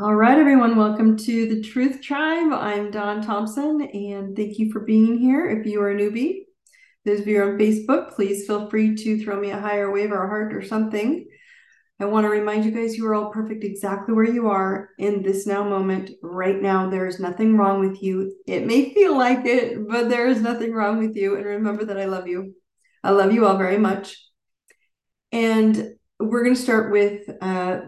All right, everyone, welcome to the Truth Tribe. I'm Daune Thompson, and thank you for being here. If you are a newbie, those of you on Facebook, please feel free to throw me a higher wave or a heart or something. I want to remind you guys you are all perfect exactly where you are in this now moment. Right now, there is nothing wrong with you. It may feel like it, but there is nothing wrong with you. And remember that I love you. I love you all very much. And we're going to start with uh,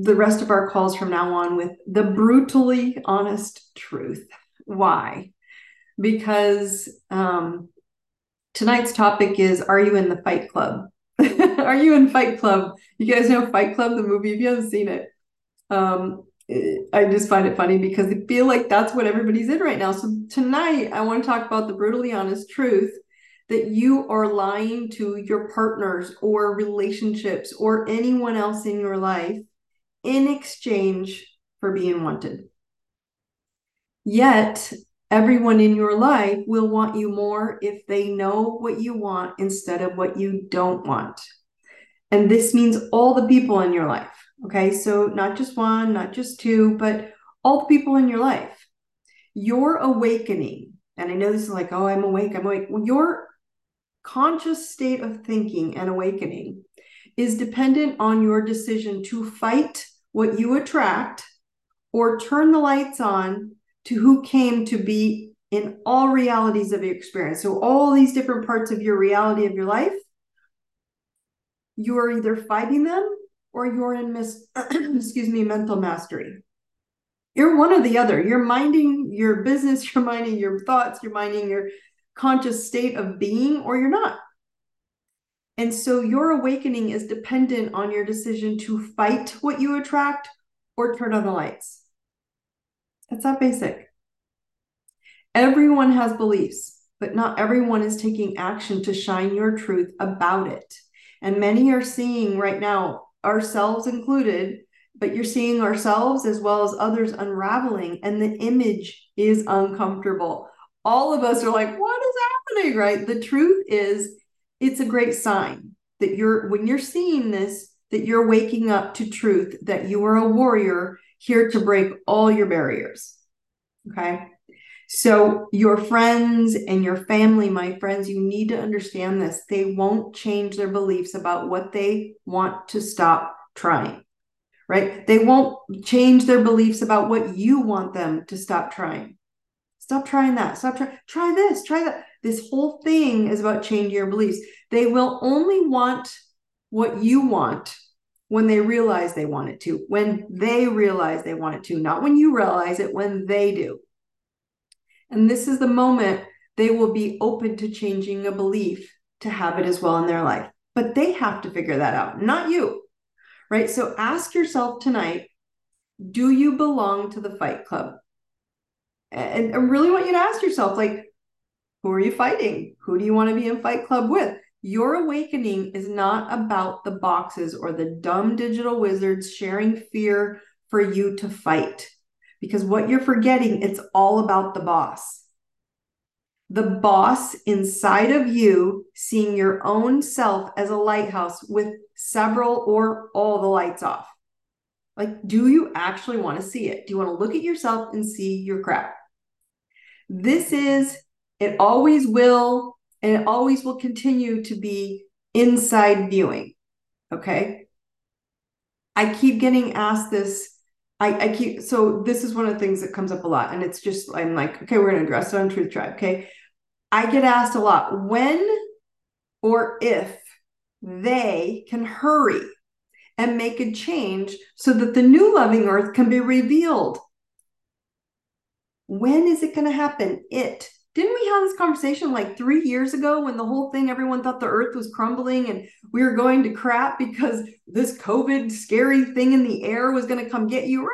the rest of our calls from now on with the brutally honest truth. Why? Because um, tonight's topic is Are you in the Fight Club? Are you in Fight Club? You guys know Fight Club, the movie, if you haven't seen it. Um, I just find it funny because I feel like that's what everybody's in right now. So tonight, I want to talk about the brutally honest truth that you are lying to your partners or relationships or anyone else in your life in exchange for being wanted. Yet, everyone in your life will want you more if they know what you want instead of what you don't want. And this means all the people in your life. Okay. So, not just one, not just two, but all the people in your life. Your awakening, and I know this is like, oh, I'm awake, I'm awake. Well, your conscious state of thinking and awakening is dependent on your decision to fight what you attract or turn the lights on to who came to be in all realities of your experience. So, all these different parts of your reality of your life, you are either fighting them or you're in mis- excuse me mental mastery. You're one or the other. You're minding your business, you're minding your thoughts, you're minding your conscious state of being, or you're not. And so your awakening is dependent on your decision to fight what you attract or turn on the lights. It's that basic. Everyone has beliefs, but not everyone is taking action to shine your truth about it. And many are seeing right now, ourselves included, but you're seeing ourselves as well as others unraveling, and the image is uncomfortable. All of us are like, what is happening, right? The truth is, it's a great sign that you're when you're seeing this that you're waking up to truth that you are a warrior here to break all your barriers okay? So your friends and your family my friends you need to understand this. They won't change their beliefs about what they want to stop trying right? They won't change their beliefs about what you want them to stop trying. Stop trying that. Stop trying try this try that this whole thing is about changing your beliefs. They will only want what you want when they realize they want it to, when they realize they want it to, not when you realize it, when they do. And this is the moment they will be open to changing a belief to have it as well in their life. But they have to figure that out, not you. Right. So ask yourself tonight do you belong to the fight club? And I really want you to ask yourself, like, who are you fighting? Who do you want to be in Fight Club with? Your awakening is not about the boxes or the dumb digital wizards sharing fear for you to fight. Because what you're forgetting, it's all about the boss. The boss inside of you seeing your own self as a lighthouse with several or all the lights off. Like, do you actually want to see it? Do you want to look at yourself and see your crap? This is it always will, and it always will continue to be inside viewing. Okay. I keep getting asked this. I, I keep so this is one of the things that comes up a lot, and it's just I'm like, okay, we're gonna address it on Truth Tribe. Okay. I get asked a lot when or if they can hurry and make a change so that the new loving earth can be revealed. When is it going to happen? It didn't we have this conversation like three years ago when the whole thing, everyone thought the earth was crumbling and we were going to crap because this COVID scary thing in the air was going to come get you?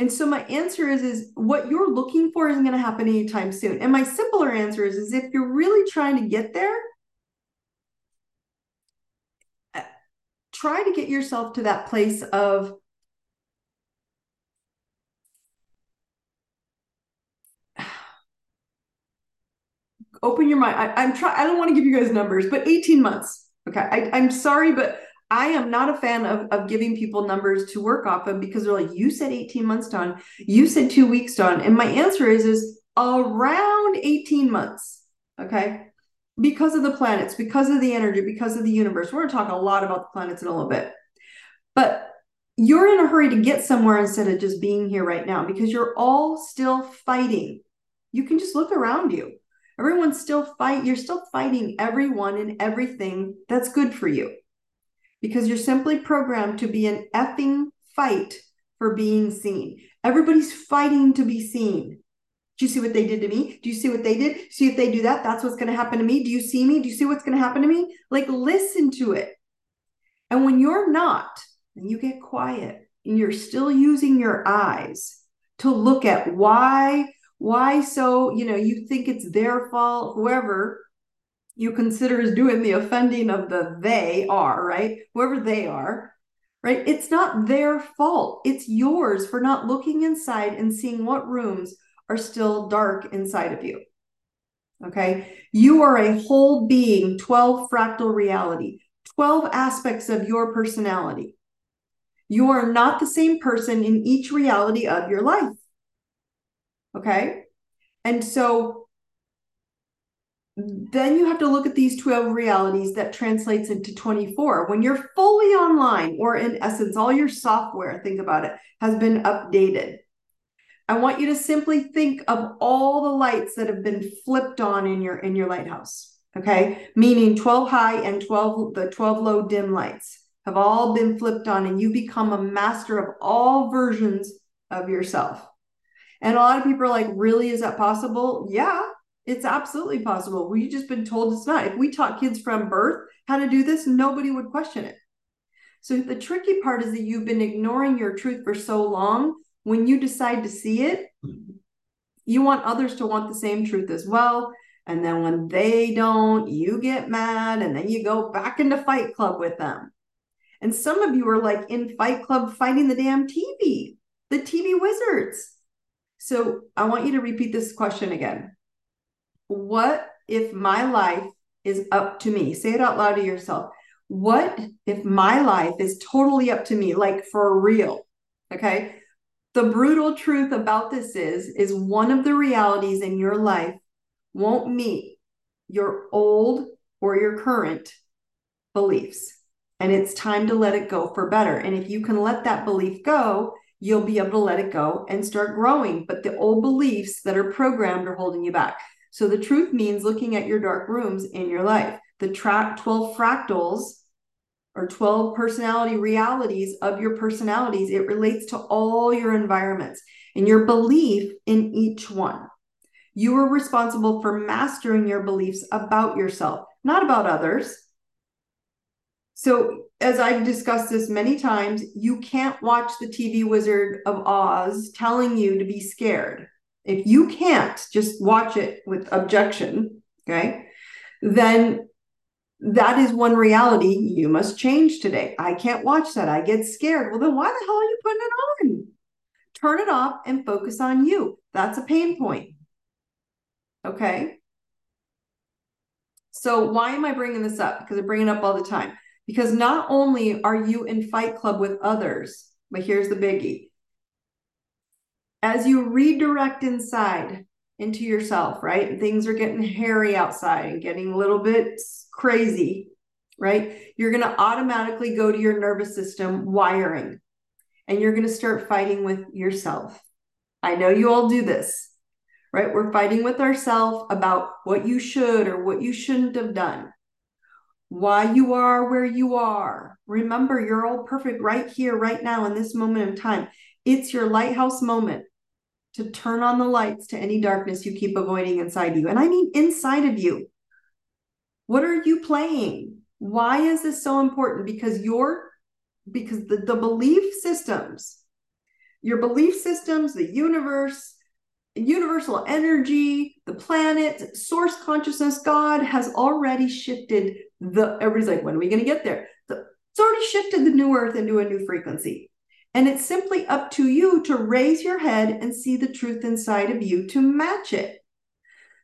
And so my answer is, is what you're looking for isn't going to happen anytime soon. And my simpler answer is, is if you're really trying to get there, uh, try to get yourself to that place of open your mind. I, am trying. I don't want to give you guys numbers, but 18 months. Okay. I, I'm sorry, but I am not a fan of, of giving people numbers to work off of because they're like, you said 18 months, Daune. You said two weeks, Daune. And my answer is, is around 18 months. Okay. Because of the planets, because of the energy, because of the universe. We're going to talk a lot about the planets in a little bit. But you're in a hurry to get somewhere instead of just being here right now because you're all still fighting. You can just look around you. Everyone's still fight. You're still fighting everyone and everything that's good for you because you're simply programmed to be an effing fight for being seen. Everybody's fighting to be seen. Do you see what they did to me? Do you see what they did? See if they do that, that's what's going to happen to me. Do you see me? Do you see what's going to happen to me? Like, listen to it. And when you're not, and you get quiet and you're still using your eyes to look at why why so you know you think it's their fault whoever you consider is doing the offending of the they are right? Whoever they are right? It's not their fault. It's yours for not looking inside and seeing what rooms are still dark inside of you okay? You are a whole being 12 fractal reality 12 aspects of your personality. You are not the same person in each reality of your life. Okay. And so then you have to look at these 12 realities that translates into 24. When you're fully online, or in essence, all your software, think about it, has been updated. I want you to simply think of all the lights that have been flipped on in your in your lighthouse. Okay. Meaning 12 high and 12 the 12 low dim lights have all been flipped on and you become a master of all versions of yourself. And a lot of people are like, really, is that possible? Yeah, it's absolutely possible. We've just been told it's not. If we taught kids from birth how to do this, nobody would question it. So the tricky part is that you've been ignoring your truth for so long. When you decide to see it, you want others to want the same truth as well. And then when they don't, you get mad and then you go back into fight club with them. And some of you are like in Fight Club fighting the damn TV, the TV wizards. So I want you to repeat this question again. What if my life is up to me? Say it out loud to yourself. What if my life is totally up to me, like for real? Okay. The brutal truth about this is, is one of the realities in your life won't meet your old or your current beliefs and it's time to let it go for better. And if you can let that belief go, you'll be able to let it go and start growing. But the old beliefs that are programmed are holding you back. So the truth means looking at your dark rooms in your life. The track 12 fractals or 12 personality realities of your personalities, it relates to all your environments and your belief in each one. You are responsible for mastering your beliefs about yourself, not about others. So, as I've discussed this many times, you can't watch the TV Wizard of Oz telling you to be scared. If you can't just watch it with objection, okay, then that is one reality you must change today. I can't watch that. I get scared. Well, then why the hell are you putting it on? Turn it off and focus on you. That's a pain point. Okay. So, why am I bringing this up? Because I bring it up all the time because not only are you in fight club with others, but here's the biggie. As you redirect inside into yourself, right? And things are getting hairy outside and getting a little bit crazy, right? You're going to automatically go to your nervous system wiring and you're going to start fighting with yourself. I know you all do this, right? We're fighting with ourselves about what you should or what you shouldn't have done why you are where you are. Remember, you're all perfect right here, right now, in this moment of time. It's your lighthouse moment to turn on the lights to any darkness you keep avoiding inside you. And I mean inside of you. What are you playing? Why is this so important? Because you're, because the, the belief systems, your belief systems, the universe, universal energy, the planet, source consciousness, God has already shifted the everybody's like, when are we going to get there? The, it's already shifted the new earth into a new frequency. And it's simply up to you to raise your head and see the truth inside of you to match it.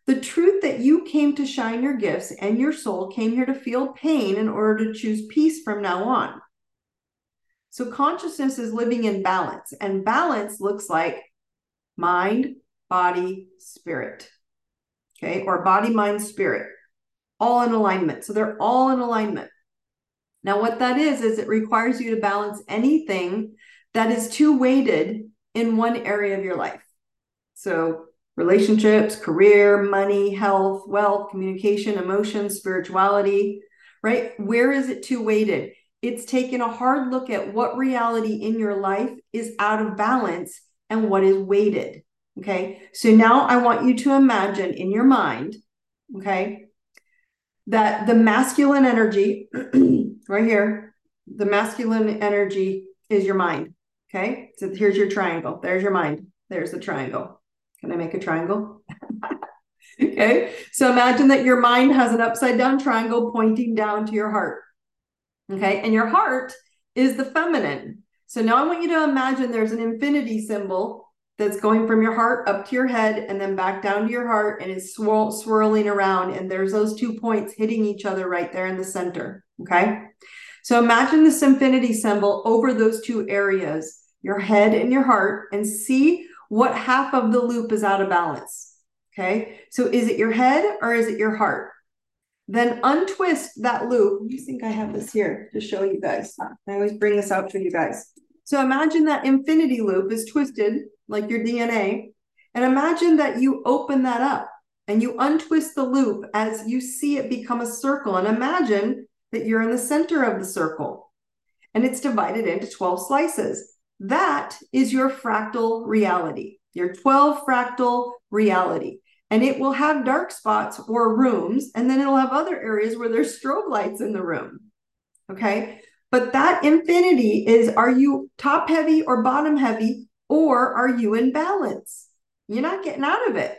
The truth that you came to shine your gifts and your soul came here to feel pain in order to choose peace from now on. So consciousness is living in balance, and balance looks like mind, body, spirit. Okay, or body, mind, spirit, all in alignment. So they're all in alignment. Now, what that is, is it requires you to balance anything that is too weighted in one area of your life. So, relationships, career, money, health, wealth, communication, emotions, spirituality, right? Where is it too weighted? It's taking a hard look at what reality in your life is out of balance and what is weighted. Okay. So now I want you to imagine in your mind, okay, that the masculine energy right here, the masculine energy is your mind. Okay. So here's your triangle. There's your mind. There's the triangle. Can I make a triangle? okay. So imagine that your mind has an upside down triangle pointing down to your heart. Okay. And your heart is the feminine. So now I want you to imagine there's an infinity symbol that's going from your heart up to your head and then back down to your heart and it's swirl, swirling around. And there's those two points hitting each other right there in the center. Okay. So imagine this infinity symbol over those two areas, your head and your heart, and see what half of the loop is out of balance. Okay. So is it your head or is it your heart? Then untwist that loop. You think I have this here to show you guys? I always bring this out for you guys. So imagine that infinity loop is twisted like your DNA. And imagine that you open that up and you untwist the loop as you see it become a circle. And imagine that you're in the center of the circle and it's divided into 12 slices. That is your fractal reality, your 12 fractal reality. And it will have dark spots or rooms, and then it'll have other areas where there's strobe lights in the room. Okay. But that infinity is are you top heavy or bottom heavy? Or are you in balance? You're not getting out of it.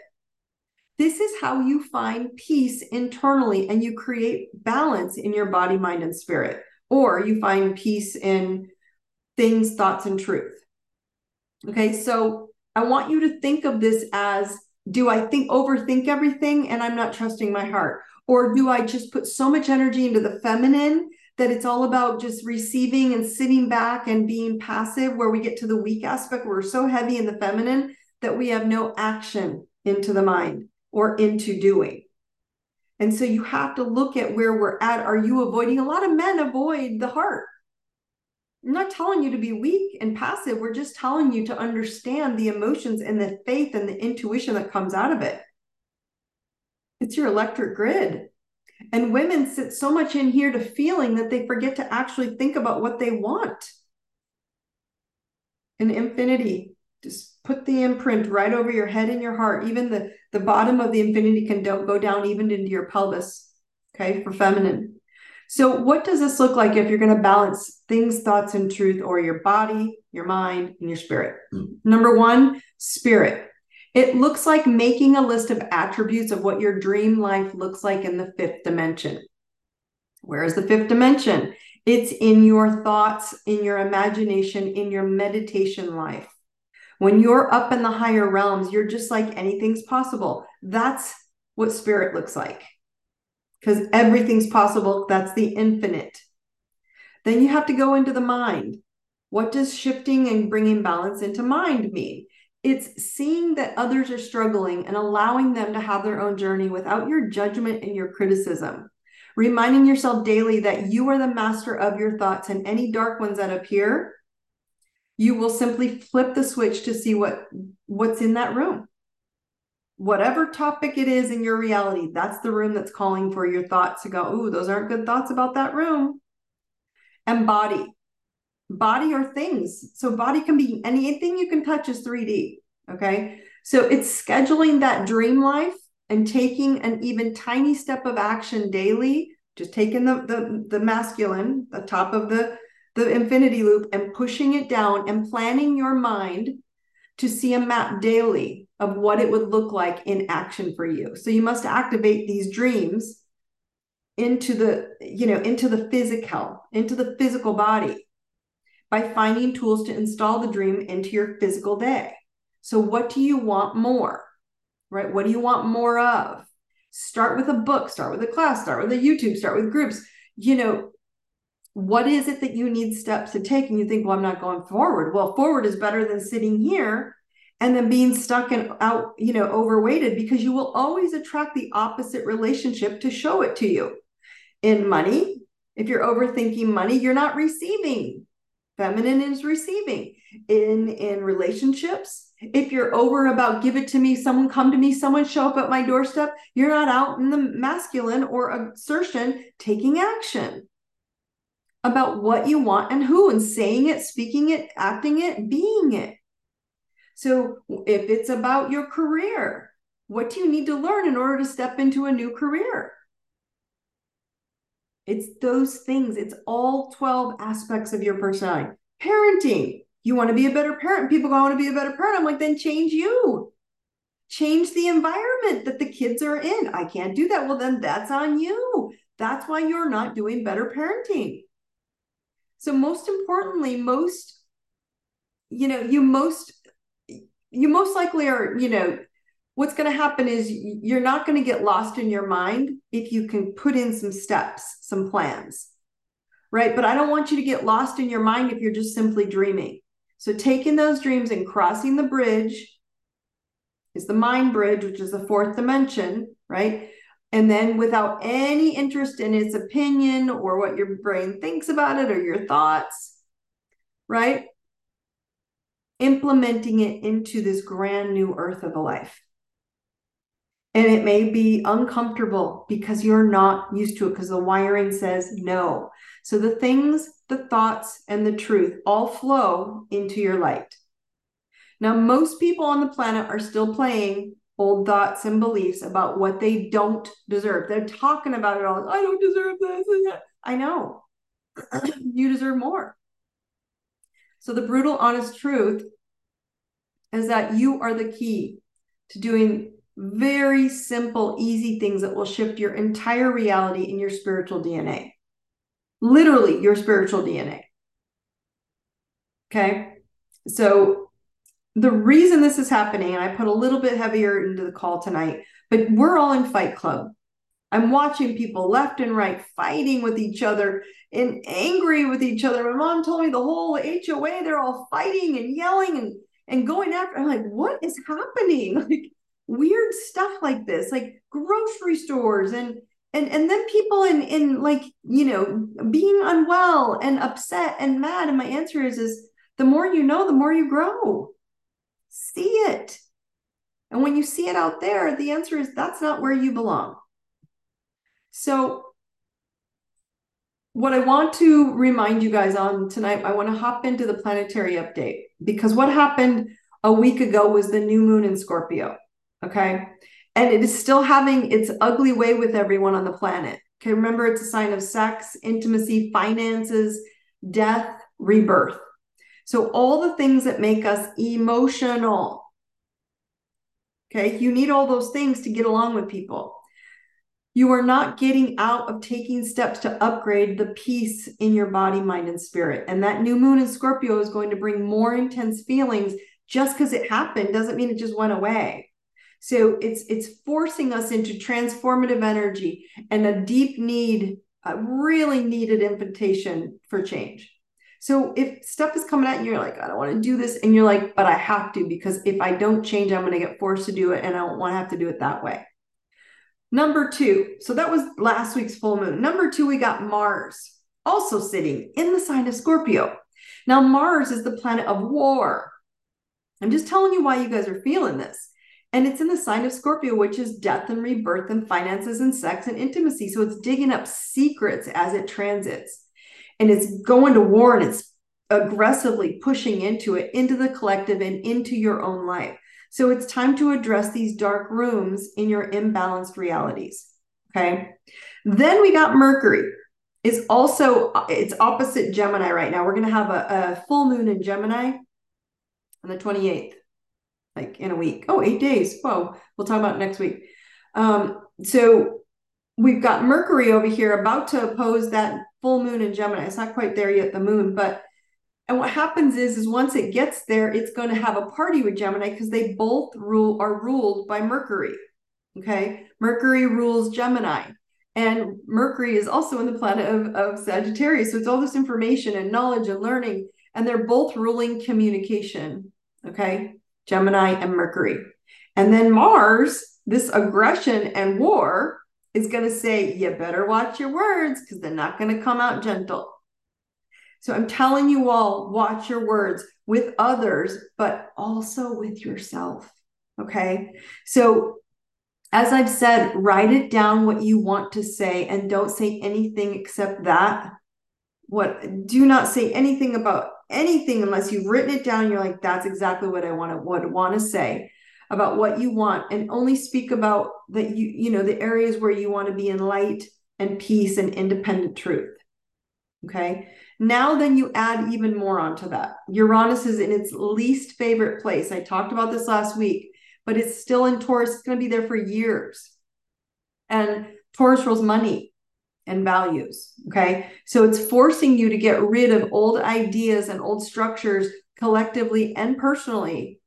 This is how you find peace internally and you create balance in your body, mind, and spirit. Or you find peace in things, thoughts, and truth. Okay, so I want you to think of this as do I think overthink everything and I'm not trusting my heart? Or do I just put so much energy into the feminine that it's all about just receiving and sitting back and being passive, where we get to the weak aspect, we're so heavy in the feminine that we have no action into the mind or into doing. And so you have to look at where we're at. Are you avoiding? A lot of men avoid the heart. I'm not telling you to be weak and passive. We're just telling you to understand the emotions and the faith and the intuition that comes out of it. It's your electric grid. And women sit so much in here to feeling that they forget to actually think about what they want. In infinity, just put the imprint right over your head and your heart. Even the, the bottom of the infinity can don't go down even into your pelvis. Okay, for feminine. So, what does this look like if you're going to balance things, thoughts, and truth, or your body, your mind, and your spirit? Mm. Number one, spirit. It looks like making a list of attributes of what your dream life looks like in the fifth dimension. Where is the fifth dimension? It's in your thoughts, in your imagination, in your meditation life. When you're up in the higher realms, you're just like anything's possible. That's what spirit looks like. Because everything's possible. That's the infinite. Then you have to go into the mind. What does shifting and bringing balance into mind mean? It's seeing that others are struggling and allowing them to have their own journey without your judgment and your criticism. Reminding yourself daily that you are the master of your thoughts and any dark ones that appear, you will simply flip the switch to see what what's in that room. Whatever topic it is in your reality, that's the room that's calling for your thoughts to go, "Ooh, those aren't good thoughts about that room." And body body are things. So body can be anything you can touch is 3D. Okay. So it's scheduling that dream life and taking an even tiny step of action daily, just taking the the, the masculine, the top of the the infinity loop and pushing it down and planning your mind to see a map daily of what it would look like in action for you. So you must activate these dreams into the you know into the physical into the physical body by finding tools to install the dream into your physical day. So, what do you want more? right? What do you want more of? Start with a book, start with a class, start with a YouTube, start with groups. You know, what is it that you need steps to take? And you think, well, I'm not going forward. Well, forward is better than sitting here and then being stuck and out, you know, overweighted because you will always attract the opposite relationship to show it to you. In money, if you're overthinking money, you're not receiving. Feminine is receiving. In in relationships, if you're over about give it to me, someone come to me, someone show up at my doorstep, you're not out in the masculine or assertion taking action about what you want and who and saying it, speaking it, acting it, being it. So if it's about your career, what do you need to learn in order to step into a new career? It's those things. It's all 12 aspects of your personality. Parenting. You want to be a better parent. People go, I want to be a better parent. I'm like, then change you. Change the environment that the kids are in. I can't do that. Well, then that's on you. That's why you're not doing better parenting. So most importantly, most, you know, you most, you most likely are, you know, what's going to happen is you're not going to get lost in your mind if you can put in some steps, some plans, right? But I don't want you to get lost in your mind if you're just simply dreaming. So taking those dreams and crossing the bridge is the mind bridge, which is the fourth dimension, right? And then without any interest in its opinion or what your brain thinks about it or your thoughts, right? Implementing it into this grand new earth of a life. And it may be uncomfortable because you're not used to it because the wiring says no. So the things, the thoughts, and the truth all flow into your light. Now, most people on the planet are still playing old thoughts and beliefs about what they don't deserve. They're talking about it all. I don't deserve this. I know. you deserve more. So, the brutal, honest truth is that you are the key to doing very simple, easy things that will shift your entire reality in your spiritual DNA. Literally, your spiritual DNA. Okay. So, the reason this is happening, and I put a little bit heavier into the call tonight, but we're all in Fight Club. I'm watching people left and right fighting with each other and angry with each other. My mom told me the whole HOA, they're all fighting and yelling and, and going after. I'm like, what is happening? Like, weird stuff like this, like grocery stores and and and then people in in like you know being unwell and upset and mad. And my answer is is the more you know, the more you grow. See it. And when you see it out there, the answer is that's not where you belong. So, what I want to remind you guys on tonight, I want to hop into the planetary update because what happened a week ago was the new moon in Scorpio. Okay. And it is still having its ugly way with everyone on the planet. Okay. Remember, it's a sign of sex, intimacy, finances, death, rebirth. So, all the things that make us emotional. Okay. You need all those things to get along with people. You are not getting out of taking steps to upgrade the peace in your body, mind, and spirit. And that new moon in Scorpio is going to bring more intense feelings. Just because it happened doesn't mean it just went away. So it's it's forcing us into transformative energy and a deep need, a really needed invitation for change. So if stuff is coming at you, you're like, I don't want to do this, and you're like, but I have to because if I don't change, I'm going to get forced to do it, and I don't want to have to do it that way. Number two, so that was last week's full moon. Number two, we got Mars also sitting in the sign of Scorpio. Now, Mars is the planet of war. I'm just telling you why you guys are feeling this. And it's in the sign of Scorpio, which is death and rebirth and finances and sex and intimacy. So it's digging up secrets as it transits. And it's going to war and it's aggressively pushing into it, into the collective and into your own life. So it's time to address these dark rooms in your imbalanced realities. Okay. Then we got Mercury. Is also it's opposite Gemini right now. We're going to have a, a full moon in Gemini on the 28th like in a week. Oh, eight days. Whoa. We'll talk about next week. Um, so we've got Mercury over here about to oppose that full moon in Gemini. It's not quite there yet, the moon, but And what happens is, is once it gets there, it's going to have a party with Gemini because they both rule are ruled by Mercury. Okay. Mercury rules Gemini. And Mercury is also in the planet of, of Sagittarius. So it's all this information and knowledge and learning. And they're both ruling communication. Okay. Gemini and Mercury. And then Mars, this aggression and war, is going to say, you better watch your words because they're not going to come out gentle. So I'm telling you all, watch your words with others, but also with yourself. Okay. So as I've said, write it down what you want to say and don't say anything except that. What do not say anything about anything unless you've written it down. You're like, that's exactly what I want to what want to say about what you want and only speak about that you you know the areas where you want to be in light and peace and independent truth okay? Now then you add even more onto that. Uranus is in its least favorite place. I talked about this last week but it's still in taurus. It's going to be there for years. And taurus rules money and values okay so it's forcing you to get rid of old ideas and old structures collectively and personally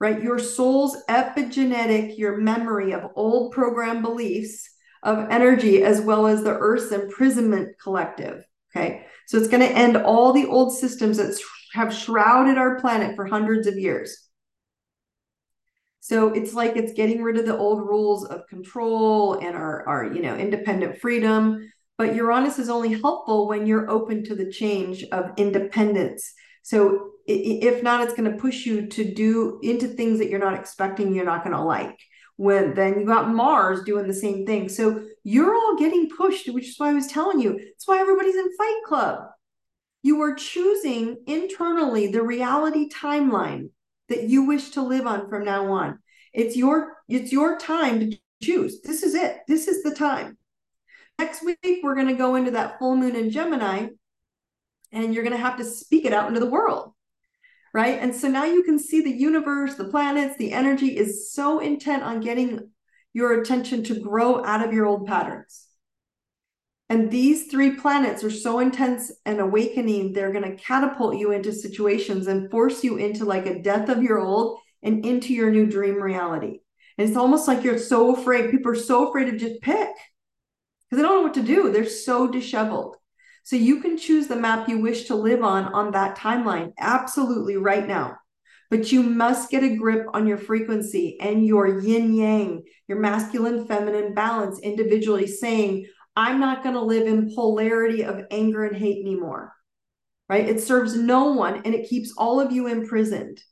right? Your soul's epigenetic, your memory of old program beliefs of energy, as well as the Earth's imprisonment collective. Okay. So it's going to end all the old systems that have shrouded our planet for hundreds of years. So it's like it's getting rid of the old rules of control and our, our you know, independent freedom. But Uranus is only helpful when you're open to the change of independence. So if not it's going to push you to do into things that you're not expecting you're not going to like. When then you got mars doing the same thing. So you're all getting pushed which is why i was telling you that's why everybody's in fight club. You are choosing internally the reality timeline that you wish to live on from now on. It's your it's your time to choose. This is it. This is the time next week we're going to go into that full moon in gemini and you're going to have to speak it out into the world right? And so now you can see the universe, the planets, the energy is so intent on getting your attention to grow out of your old patterns. And these three planets are so intense and awakening, they're going to catapult you into situations and force you into like a death of your old and into your new dream reality. And it's almost like you're so afraid. People are so afraid to just pick because they don't know what to do. They're so disheveled. So you can choose the map you wish to live on on that timeline, absolutely right now. But you must get a grip on your frequency and your yin yang, your masculine feminine balance individually, saying, I'm not going to live in polarity of anger and hate anymore. Right? It serves no one and it keeps all of you imprisoned.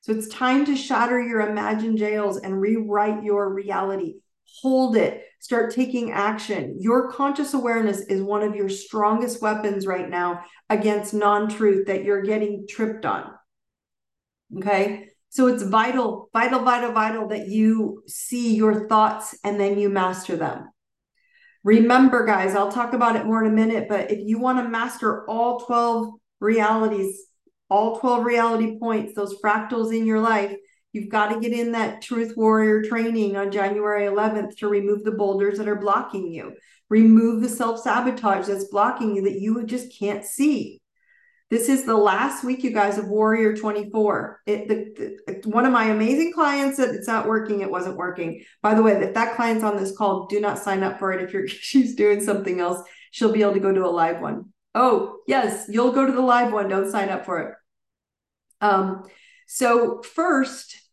So it's time to shatter your imagined jails and rewrite your reality hold it, start taking action. Your conscious awareness is one of your strongest weapons right now against non truth that you're getting tripped on. Okay. So it's vital, vital, vital, vital that you see your thoughts and then you master them. Remember, guys, I'll talk about it more in a minute, but if you want to master all 12 realities, all 12 reality points, those fractals in your life, You've got to get in that Truth Warrior training on January 11th to remove the boulders that are blocking you, remove the self sabotage that's blocking you that you just can't see. This is the last week, you guys, of Warrior 24. It, the, the, one of my amazing clients that it's not working, it wasn't working. By the way, if that client's on this call, do not sign up for it. If you're she's doing something else, she'll be able to go to a live one. Oh, yes, you'll go to the live one. Don't sign up for it. Um, so, first,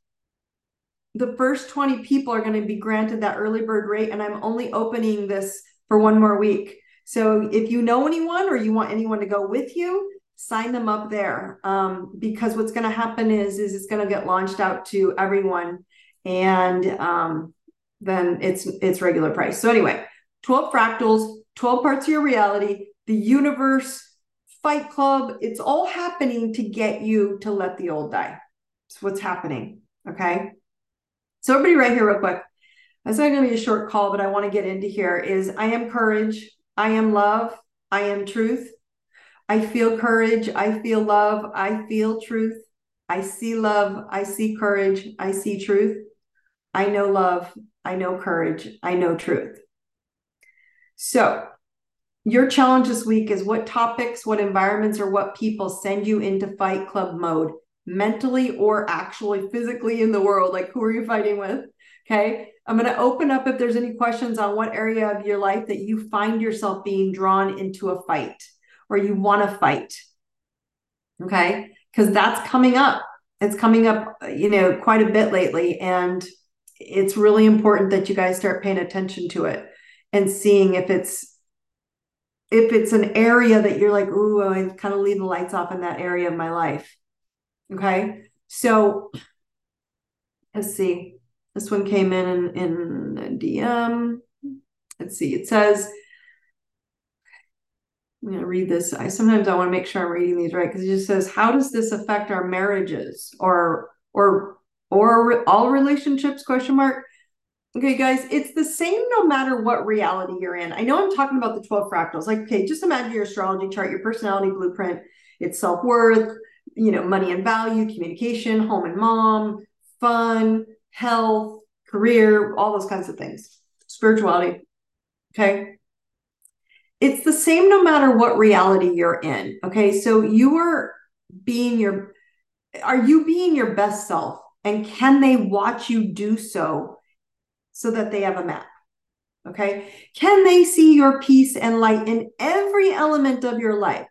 the first 20 people are going to be granted that early bird rate, and I'm only opening this for one more week. So, if you know anyone or you want anyone to go with you, sign them up there um, because what's going to happen is is it's going to get launched out to everyone and um, then it's it's regular price so anyway 12 fractals 12 parts of your reality the universe fight club it's all happening to get you to let the old die it's what's happening. Okay. So, everybody, right here, real quick. This is going to be a short call, but I want to get into here is I am courage. I am love. I am truth. I feel courage. I feel love. I feel truth. I see love. I see courage. I see truth. I know love. I know courage. I know truth. So, your challenge this week is what topics, what environments, or what people send you into fight club mode, mentally or actually physically in the world. Like, who are you fighting with? Okay. I'm going to open up if there's any questions on what area of your life that you find yourself being drawn into a fight or you want to fight. Okay. Because that's coming up. It's coming up, you know, quite a bit lately. And it's really important that you guys start paying attention to it and seeing if it's if it's an area that you're like, ooh, I kind of leave the lights off in that area of my life. Okay. So let's see. This one came in in, in DM. Let's see. It says, I'm going to read this. I sometimes I want to make sure I'm reading these right because it just says, "How does this affect our marriages or or or all relationships?" Question mark. Okay, guys, it's the same no matter what reality you're in. I know I'm talking about the 12 fractals. Like, okay, just imagine your astrology chart, your personality blueprint, it's self worth, you know, money and value, communication, home and mom, fun, health, career, all those kinds of things, spirituality. Okay. It's the same no matter what reality you're in. Okay. So you are being your, are you being your best self? And can they watch you do so so that they have a map? Okay. Can they see your peace and light in every element of your life?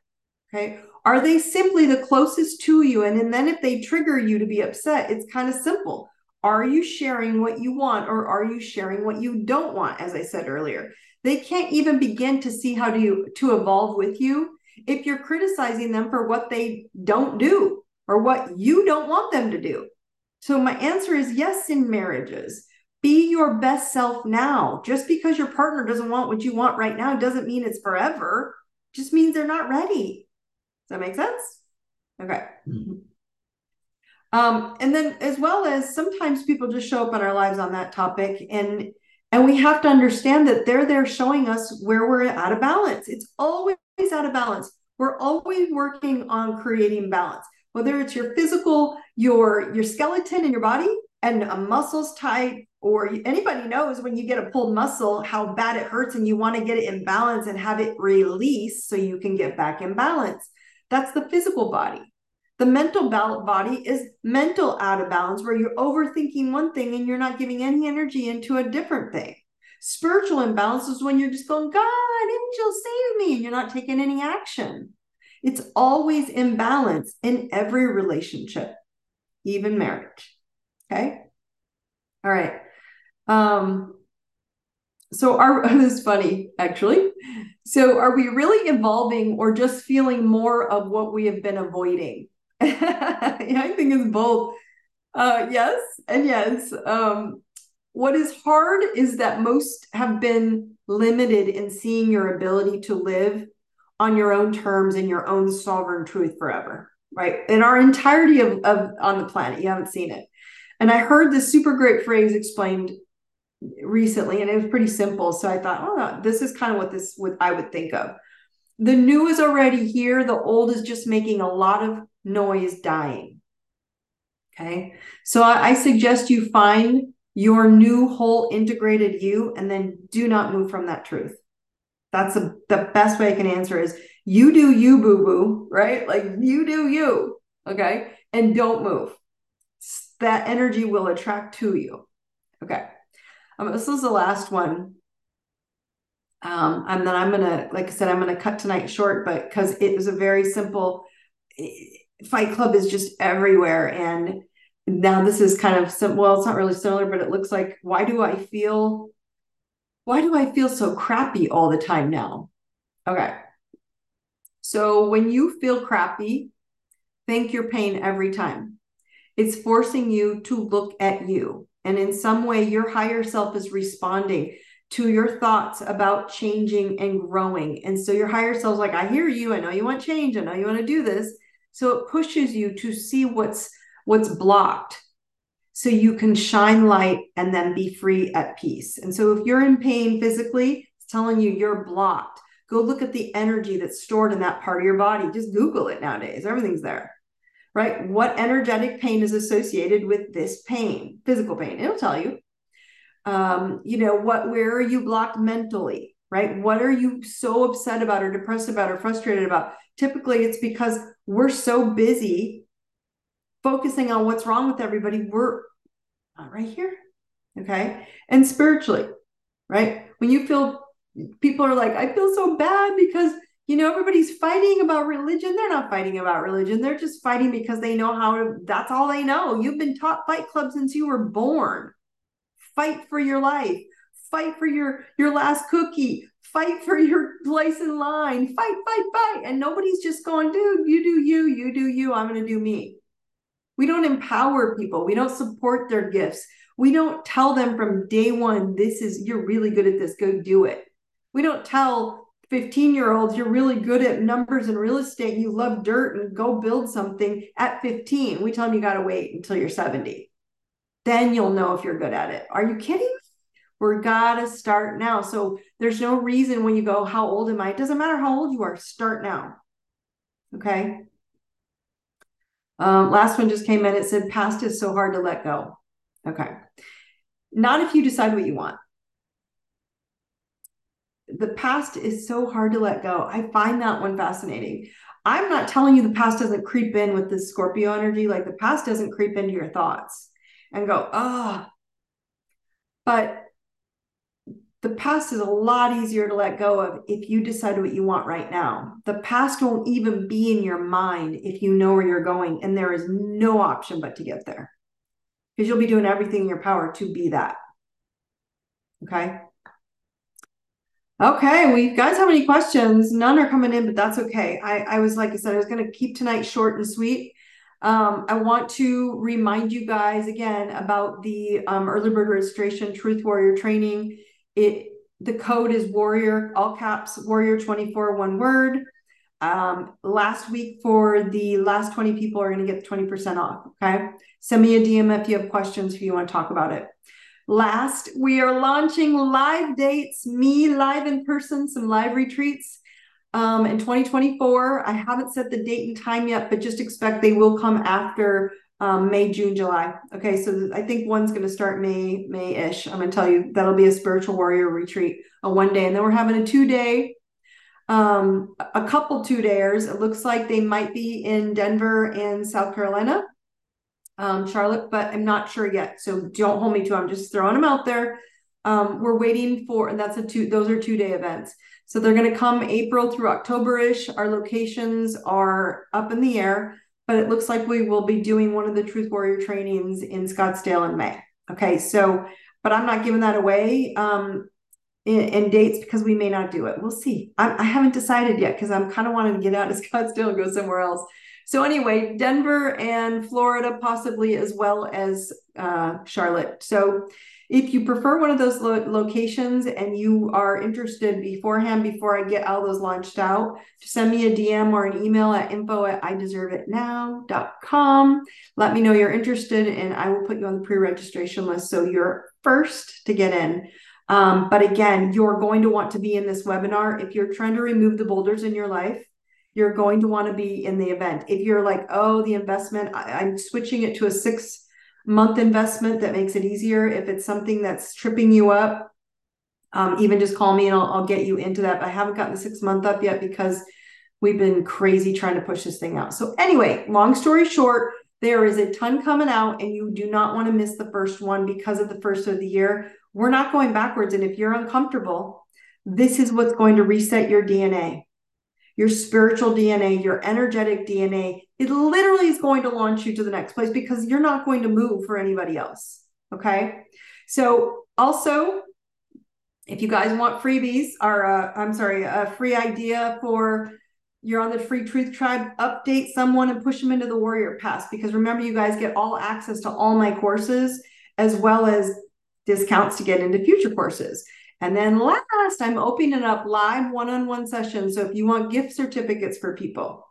Okay. Are they simply the closest to you? And, and then if they trigger you to be upset, it's kind of simple. Are you sharing what you want or are you sharing what you don't want? As I said earlier, they can't even begin to see how to, to evolve with you if you're criticizing them for what they don't do or what you don't want them to do. So, my answer is yes in marriages. Be your best self now. Just because your partner doesn't want what you want right now doesn't mean it's forever, just means they're not ready. Does that make sense? Okay. Mm-hmm. Um, and then as well as sometimes people just show up in our lives on that topic and and we have to understand that they're there showing us where we're out of balance. It's always out of balance. We're always working on creating balance, whether it's your physical, your your skeleton in your body and a muscles tight, or anybody knows when you get a pulled muscle how bad it hurts and you want to get it in balance and have it release so you can get back in balance. That's the physical body. The mental body is mental out of balance, where you're overthinking one thing and you're not giving any energy into a different thing. Spiritual imbalance is when you're just going, God, angel, save me, and you're not taking any action. It's always imbalance in every relationship, even marriage. Okay. All right. Um, so are this is funny actually. So are we really evolving or just feeling more of what we have been avoiding? yeah, I think it's both. Uh, yes, and yes. Um, what is hard is that most have been limited in seeing your ability to live on your own terms and your own sovereign truth forever, right? In our entirety of, of on the planet, you haven't seen it. And I heard this super great phrase explained recently, and it was pretty simple. So I thought, oh, this is kind of what this would I would think of. The new is already here. The old is just making a lot of noise dying. Okay. So I, I suggest you find your new whole integrated you and then do not move from that truth. That's the, the best way I can answer is you do you, boo boo, right? Like you do you. Okay. And don't move. That energy will attract to you. Um, this is the last one. Um, and then I'm gonna, like I said, I'm gonna cut tonight short, but because it was a very simple Fight Club is just everywhere. And now this is kind of well, it's not really similar, but it looks like why do I feel why do I feel so crappy all the time now? Okay. So when you feel crappy, think your pain every time. It's forcing you to look at you. And in some way, your higher self is responding to your thoughts about changing and growing. And so your higher self is like, I hear you. I know you want change. I know you want to do this. So it pushes you to see what's what's blocked so you can shine light and then be free at peace. And so if you're in pain physically, it's telling you you're blocked. Go look at the energy that's stored in that part of your body. Just Google it nowadays. Everything's there. Right? What energetic pain is associated with this pain, physical pain? It'll tell you. Um, you know, what where are you blocked mentally? right? What are you so upset about or depressed about or frustrated about? Typically, it's because we're so busy focusing on what's wrong with everybody. We're not right here. Okay. And spiritually, right? When you feel people are like, I feel so bad because, you know, everybody's fighting about religion. They're not fighting about religion. They're just fighting because they know how to, that's all they know. You've been taught fight club since you were born. Fight for your life. Fight for your your last cookie. Fight for your place in line. Fight, fight, fight. And nobody's just going, dude, you do you, you do you. I'm going to do me. We don't empower people. We don't support their gifts. We don't tell them from day one, this is, you're really good at this, go do it. We don't tell 15 year olds, you're really good at numbers and real estate, you love dirt and go build something at 15. We tell them you got to wait until you're 70. Then you'll know if you're good at it. Are you kidding? We're got to start now. So there's no reason when you go, How old am I? It doesn't matter how old you are, start now. Okay. Um, last one just came in. It said, Past is so hard to let go. Okay. Not if you decide what you want. The past is so hard to let go. I find that one fascinating. I'm not telling you the past doesn't creep in with this Scorpio energy, like the past doesn't creep into your thoughts and go, ah. Oh. But the past is a lot easier to let go of if you decide what you want right now. The past won't even be in your mind if you know where you're going, and there is no option but to get there because you'll be doing everything in your power to be that. Okay. Okay, we guys have any questions? None are coming in, but that's okay. I, I was like I said, I was going to keep tonight short and sweet. Um, I want to remind you guys again about the um, early bird registration Truth Warrior training. It the code is Warrior, all caps Warrior 24, one word. Um, last week for the last 20 people are going to get 20% off. Okay. Send me a DM if you have questions, if you want to talk about it. Last, we are launching live dates, me live in person, some live retreats um, in 2024. I haven't set the date and time yet, but just expect they will come after um, May, June, July. Okay, so I think one's going to start May, May-ish. I'm going to tell you that'll be a spiritual warrior retreat, a one day, and then we're having a two day um, a couple two days. It looks like they might be in Denver and South Carolina, um, Charlotte, but I'm not sure yet. So don't hold me to. I'm just throwing them out there. Um, we're waiting for, and that's a two. Those are two day events. So they're going to come April through October ish. Our locations are up in the air, but it looks like we will be doing one of the Truth Warrior trainings in Scottsdale in May. Okay, so but I'm not giving that away. Um, in, in, dates because we may not do it. We'll see. I, I haven't decided yet because I'm kind of wanting to get out of Scottsdale and go somewhere else. So anyway, Denver and Florida possibly as well as uh, Charlotte. So if you prefer one of those lo- locations and you are interested beforehand, before I get all those launched out, just send me a DM or an email at info at ideserveitnow.com. Let me know you're interested and I will put you on the pre-registration list so you're first to get in. Um, but again, you're going to want to be in this webinar. If you're trying to remove the boulders in your life, you're going to want to be in the event. If you're like, oh, the investment, I, I'm switching it to a six month investment that makes it easier. If it's something that's tripping you up, um, even just call me and I'll, I'll get you into that. But I haven't gotten the six month up yet because we've been crazy trying to push this thing out. So, anyway, long story short, there is a ton coming out, and you do not want to miss the first one because of the first of the year. We're not going backwards. And if you're uncomfortable, this is what's going to reset your DNA, your spiritual DNA, your energetic DNA. It literally is going to launch you to the next place because you're not going to move for anybody else. Okay. So, also, if you guys want freebies or, uh, I'm sorry, a free idea for you're on the free truth tribe, update someone and push them into the warrior pass. Because remember, you guys get all access to all my courses as well as discounts to get into future courses. And then last, I'm opening up live one on one sessions. So if you want gift certificates for people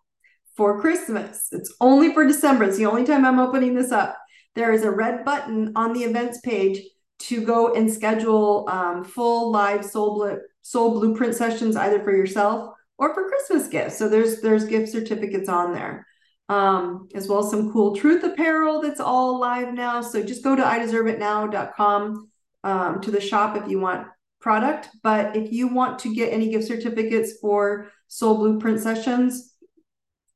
for Christmas, it's only for December. It's the only time I'm opening this up. There is a red button on the events page to go and schedule um, full live soul, soul blueprint sessions either for yourself or for Christmas gifts. So there's there's gift certificates on there um, as well as some cool truth apparel that's all live now. So just go to iDeserveItNow.com um, to the shop if you want product. But if you want to get any gift certificates for Soul Blueprint sessions,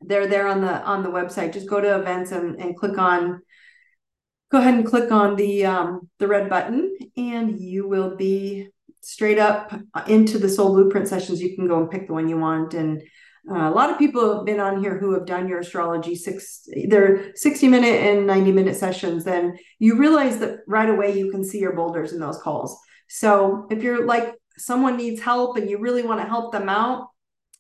they're there on the on the website. Just go to events and, and click on go ahead and click on the um, the red button and you will be straight up into the soul blueprint sessions you can go and pick the one you want and uh, a lot of people have been on here who have done your astrology six they're 60 minute and 90 minute sessions then you realize that right away you can see your boulders in those calls so if you're like someone needs help and you really want to help them out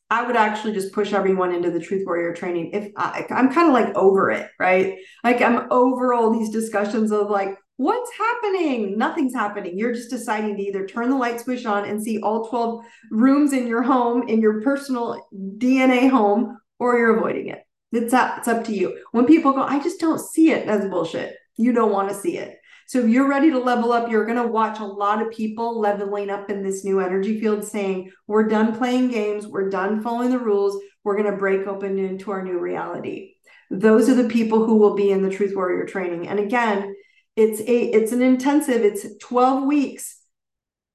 I would actually just push everyone into the truth warrior training. If I, I'm kind of like over it, right? Like I'm over all these discussions of like, what's happening? Nothing's happening. You're just deciding to either turn the light switch on and see all 12 rooms in your home, in your personal DNA home, or you're avoiding it. It's up, it's up to you. When people go, I just don't see it, that's bullshit. You don't want to see it. So if you're ready to level up, you're going to watch a lot of people leveling up in this new energy field saying, we're done playing games, we're done following the rules, we're going to break open into our new reality. Those are the people who will be in the Truth Warrior training. And again, it's a it's an intensive, it's 12 weeks,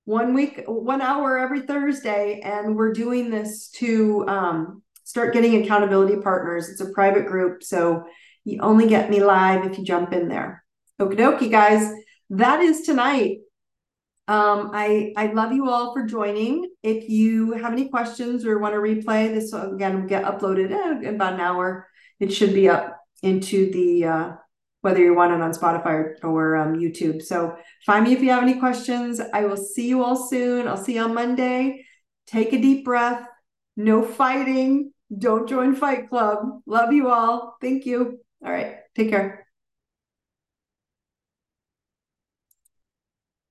one week, one hour every Thursday. And we're doing this to um, start getting accountability partners. It's a private group. So you only get me live if you jump in there. Okie dokie, guys. That is tonight. Um, I I love you all for joining. If you have any questions or want to replay this, again, get uploaded in about an hour. It should be up into the uh, whether you want it on Spotify or, or um, YouTube. So find me if you have any questions. I will see you all soon. I'll see you on Monday. Take a deep breath. No fighting. Don't join Fight Club. Love you all. Thank you. All right. Take care.